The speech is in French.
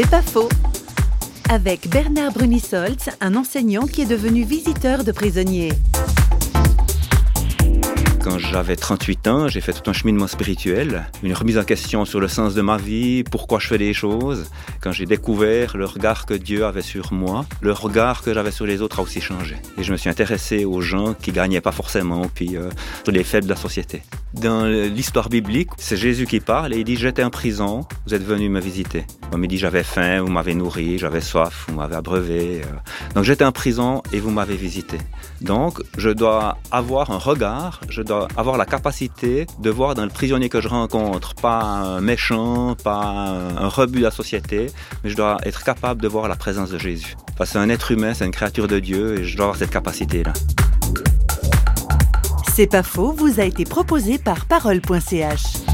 C'est pas faux. Avec Bernard Brunisoltz, un enseignant qui est devenu visiteur de prisonniers. Quand j'avais 38 ans, j'ai fait tout un cheminement spirituel, une remise en question sur le sens de ma vie, pourquoi je fais des choses. Quand j'ai découvert le regard que Dieu avait sur moi, le regard que j'avais sur les autres a aussi changé. Et je me suis intéressé aux gens qui gagnaient pas forcément, puis euh, sur les faibles de la société. Dans l'histoire biblique, c'est Jésus qui parle et il dit J'étais en prison, vous êtes venu me visiter. On me dit J'avais faim, vous m'avez nourri, j'avais soif, vous m'avez abreuvé. Euh. Donc j'étais en prison et vous m'avez visité. Donc je dois avoir un regard, je dois avoir la capacité de voir dans le prisonnier que je rencontre, pas un méchant, pas un rebut de la société, mais je dois être capable de voir la présence de Jésus. Parce que c'est un être humain, c'est une créature de Dieu et je dois avoir cette capacité-là. C'est pas faux, vous a été proposé par parole.ch.